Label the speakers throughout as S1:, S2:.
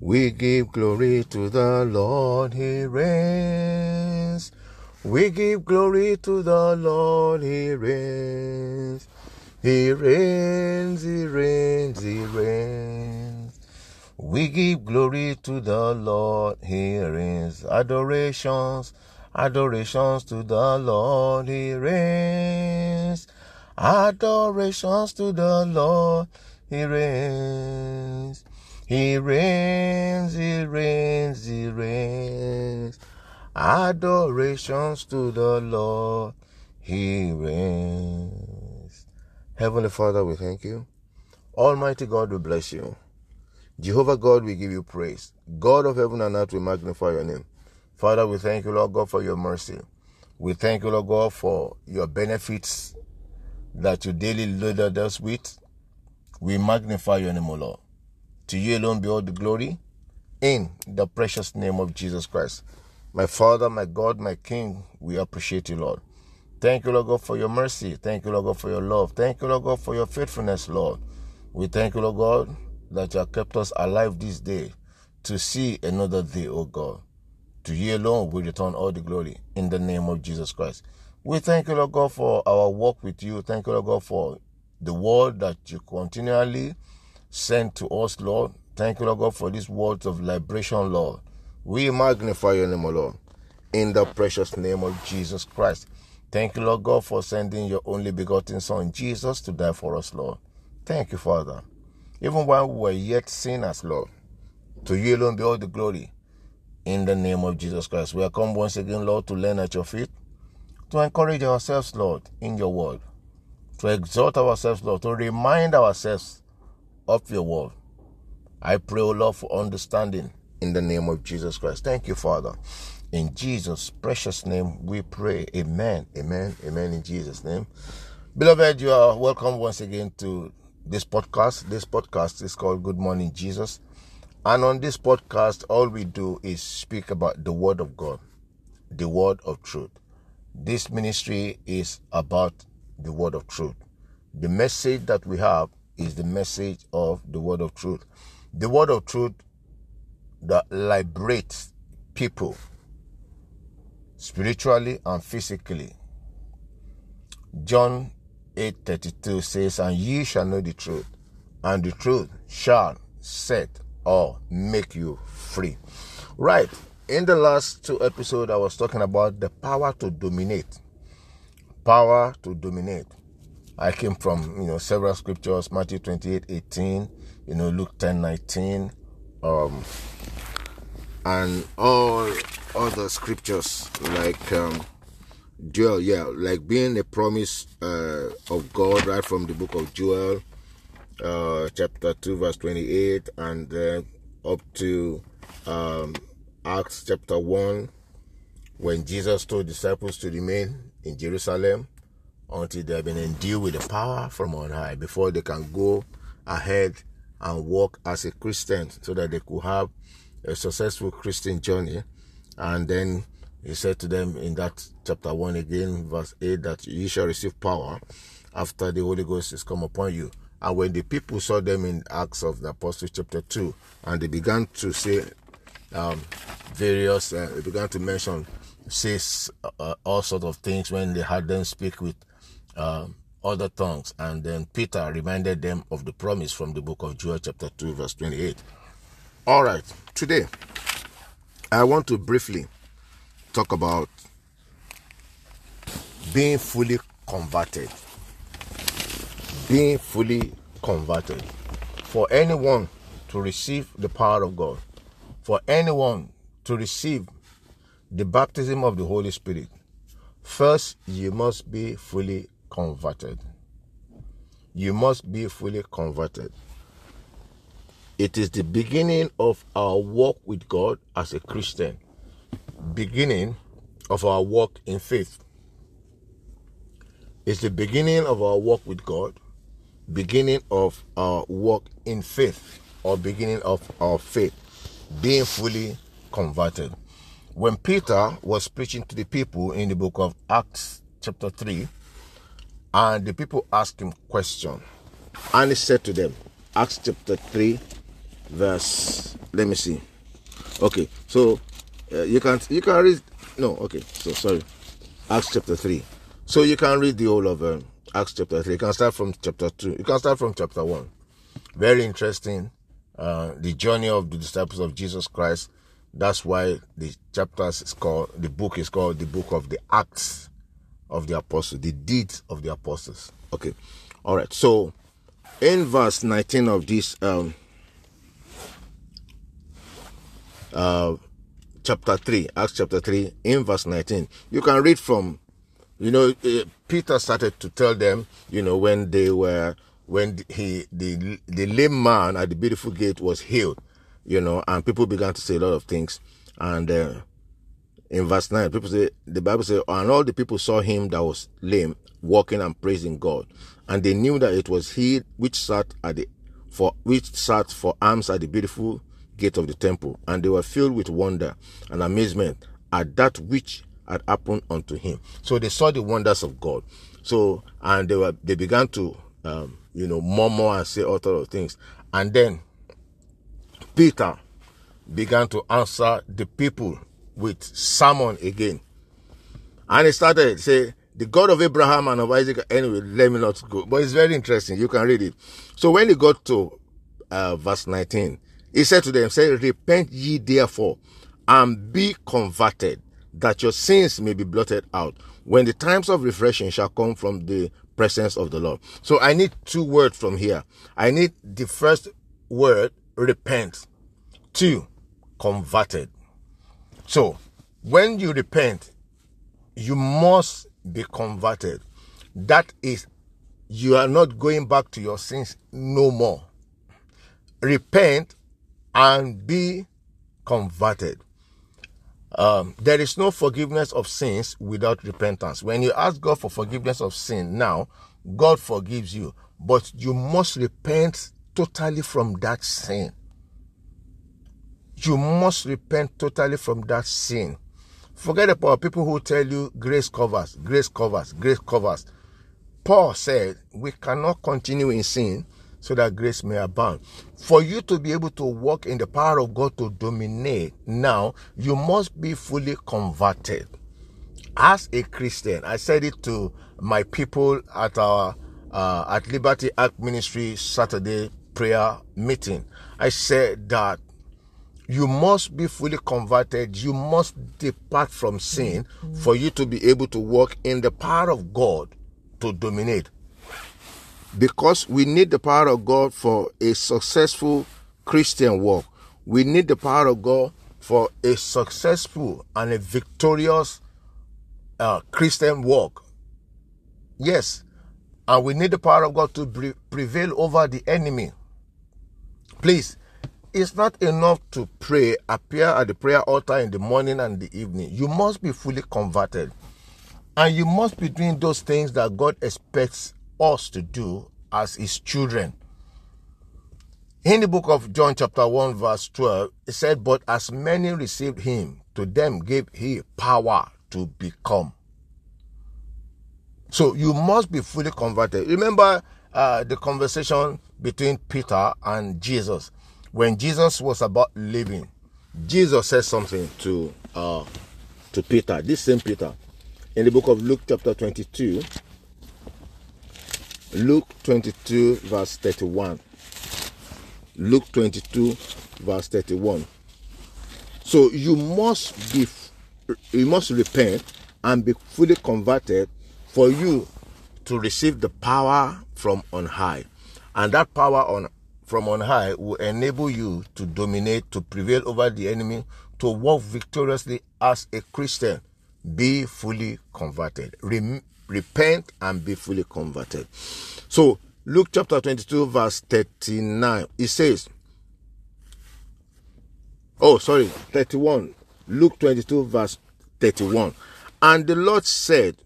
S1: We give glory to the Lord, He reigns. We give glory to the Lord, He reigns. He reigns, He reigns, He reigns. We give glory to the Lord, He reigns. Adorations, adorations to the Lord, He reigns. Adorations to the Lord, He reigns. He reigns, He reigns, He reigns. Adorations to the Lord, He reigns. Heavenly Father, we thank you. Almighty God, we bless you. Jehovah God, we give you praise. God of heaven and earth, we magnify your name. Father, we thank you, Lord God, for your mercy. We thank you, Lord God, for your benefits that you daily loaded us with. We magnify your name, O Lord. To you alone be all the glory in the precious name of Jesus Christ. My Father, my God, my King, we appreciate you, Lord. Thank you, Lord God, for your mercy. Thank you, Lord God, for your love. Thank you, Lord God, for your faithfulness, Lord. We thank you, Lord God, that you have kept us alive this day to see another day, O God. To you alone we return all the glory in the name of Jesus Christ. We thank you, Lord God, for our walk with you. Thank you, Lord God, for the word that you continually send to us, Lord. Thank you, Lord God, for these words of liberation, Lord. We magnify your name, Lord, in the precious name of Jesus Christ. Thank you, Lord God, for sending your only begotten Son, Jesus, to die for us, Lord. Thank you, Father. Even while we were yet sinners, Lord, to you alone be all the glory. In the name of Jesus Christ. We are come once again, Lord, to learn at your feet to encourage ourselves, Lord, in your word, to exhort ourselves, Lord, to remind ourselves of your word. I pray, O Lord, for understanding in the name of Jesus Christ. Thank you, Father. In Jesus' precious name, we pray. Amen. Amen. Amen. In Jesus' name. Beloved, you are welcome once again to this podcast. This podcast is called Good Morning Jesus. And on this podcast, all we do is speak about the Word of God, the Word of truth. This ministry is about the word of truth. The message that we have is the message of the word of truth. The word of truth that liberates people spiritually and physically. John 8:32 says, "And ye shall know the truth, and the truth shall set or make you free." Right in the last two episodes, I was talking about the power to dominate. Power to dominate. I came from you know several scriptures, Matthew 28, 18, you know, Luke 10, 19, um, and all other scriptures like um Joel, yeah, like being a promise uh, of God right from the book of Joel, uh, chapter 2, verse 28, and then up to um Acts chapter 1, when Jesus told disciples to remain in Jerusalem until they have been endued with the power from on high before they can go ahead and walk as a Christian so that they could have a successful Christian journey. And then he said to them in that chapter 1 again, verse 8, that you shall receive power after the Holy Ghost is come upon you. And when the people saw them in Acts of the Apostles chapter 2, and they began to say, um, various, uh, they began to mention, say uh, all sorts of things when they had them speak with uh, other tongues. And then Peter reminded them of the promise from the book of Joel, chapter 2, verse 28. All right, today I want to briefly talk about being fully converted. Being fully converted. For anyone to receive the power of God, for anyone to receive the baptism of the Holy Spirit, first you must be fully converted. You must be fully converted. It is the beginning of our walk with God as a Christian, beginning of our walk in faith. It's the beginning of our walk with God, beginning of our walk in faith, or beginning of our faith, being fully converted. When Peter was preaching to the people in the book of Acts, chapter 3, and the people asked him question, and he said to them, Acts chapter 3, verse. Let me see. Okay, so uh, you can you can read. No, okay. So sorry, Acts chapter three. So you can read the whole of uh, Acts chapter three. You can start from chapter two. You can start from chapter one. Very interesting. Uh, the journey of the disciples of Jesus Christ. That's why the chapters is called the book is called the book of the Acts of the Apostles, the deeds of the apostles. Okay, all right. So in verse 19 of this um, uh, chapter 3, Acts chapter 3, in verse 19. You can read from, you know, uh, Peter started to tell them, you know, when they were, when he, the, the lame man at the beautiful gate was healed, you know, and people began to say a lot of things. And uh, in verse 9, people say, the Bible says, and all the people saw him that was lame walking and praising God. And they knew that it was he which sat at the, for, which sat for alms at the beautiful gate of the temple, and they were filled with wonder and amazement at that which had happened unto him. So they saw the wonders of God. So and they were they began to um, you know murmur and say all sort of things. And then Peter began to answer the people with sermon again. And he started say the God of Abraham and of Isaac. Anyway, let me not go. But it's very interesting. You can read it. So when he got to uh, verse 19, he said to them, say, repent ye therefore and be converted that your sins may be blotted out when the times of refreshing shall come from the presence of the Lord. So I need two words from here. I need the first word, repent. Two, converted. So when you repent, you must be converted. That is, you are not going back to your sins no more. Repent and be converted. Um, there is no forgiveness of sins without repentance. When you ask God for forgiveness of sin now, God forgives you, but you must repent totally from that sin. You must repent totally from that sin. Forget about people who tell you grace covers, grace covers, grace covers. Paul said we cannot continue in sin so that grace may abound. For you to be able to walk in the power of God to dominate now, you must be fully converted. As a Christian, I said it to my people at our uh, at Liberty Act Ministry Saturday prayer meeting. I said that you must be fully converted. You must depart from sin for you to be able to walk in the power of God to dominate because we need the power of God for a successful Christian walk. We need the power of God for a successful and a victorious uh, Christian walk. Yes, and we need the power of God to pre- prevail over the enemy. Please, it's not enough to pray, appear at the prayer altar in the morning and the evening. You must be fully converted. And you must be doing those things that God expects us to do as his children. In the book of John, chapter 1, verse 12, it said, But as many received him, to them gave he power to become. So you must be fully converted. Remember uh, the conversation between Peter and Jesus. When Jesus was about leaving, Jesus said something to uh, to Peter, this same Peter, in the book of Luke, chapter 22, Luke 22, verse 31. Luke 22, verse 31. So you must be, you must repent and be fully converted for you to receive the power from on high. And that power on from on high will enable you to dominate, to prevail over the enemy, to walk victoriously as a Christian. Be fully converted. Rem- repent and be fully converted. So, Luke chapter 22, verse 39, it says, Oh, sorry, 31. Luke 22, verse 31. And the Lord said,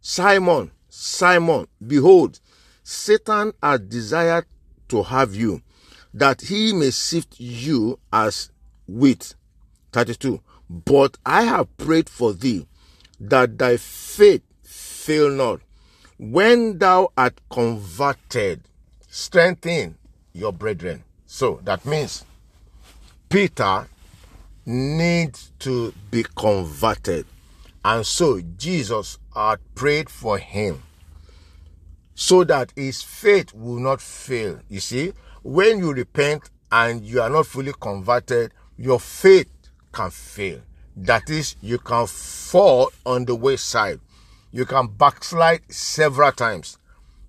S1: Simon, Simon, behold, Satan has desired to have you, that he may sift you as wheat. 32. But I have prayed for thee, that thy faith fail not. When thou art converted, strengthen your brethren. So that means Peter needs to be converted. And so Jesus had prayed for him so that his faith will not fail. You see, when you repent and you are not fully converted, your faith can fail. That is, you can fall on the wayside. You can backslide several times.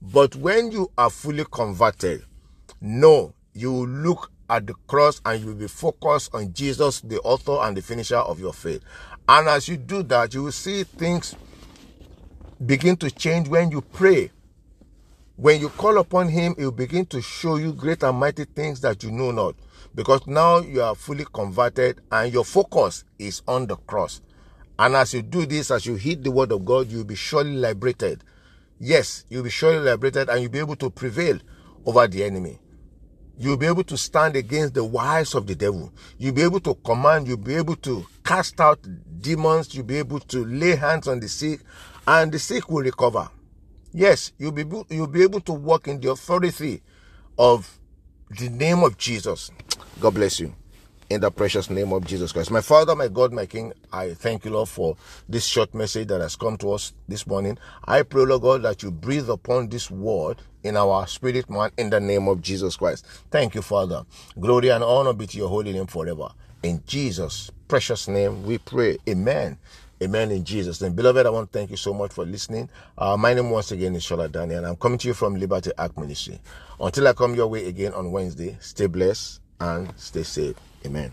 S1: But when you are fully converted, no, you will look at the cross and you will be focused on Jesus, the author and the finisher of your faith. And as you do that, you will see things begin to change when you pray. When you call upon Him, He will begin to show you great and mighty things that you know not. Because now you are fully converted and your focus is on the cross. And as you do this, as you heed the word of God, you'll be surely liberated. Yes, you'll be surely liberated and you'll be able to prevail over the enemy. You'll be able to stand against the wiles of the devil. You'll be able to command, you'll be able to cast out demons, you'll be able to lay hands on the sick, and the sick will recover. Yes, you'll be, you'll be able to walk in the authority of the name of Jesus. God bless you. In the precious name of Jesus Christ. My Father, my God, my King, I thank you, Lord, for this short message that has come to us this morning. I pray, Lord God, that you breathe upon this word in our spirit, man, in the name of Jesus Christ. Thank you, Father. Glory and honor be to your holy name forever. In Jesus' precious name, we pray. Amen. Amen in Jesus' name. Beloved, I want to thank you so much for listening. Uh, my name once again is Shola Daniel, and I'm coming to you from Liberty Act Ministry. Until I come your way again on Wednesday, stay blessed and stay safe. Amen.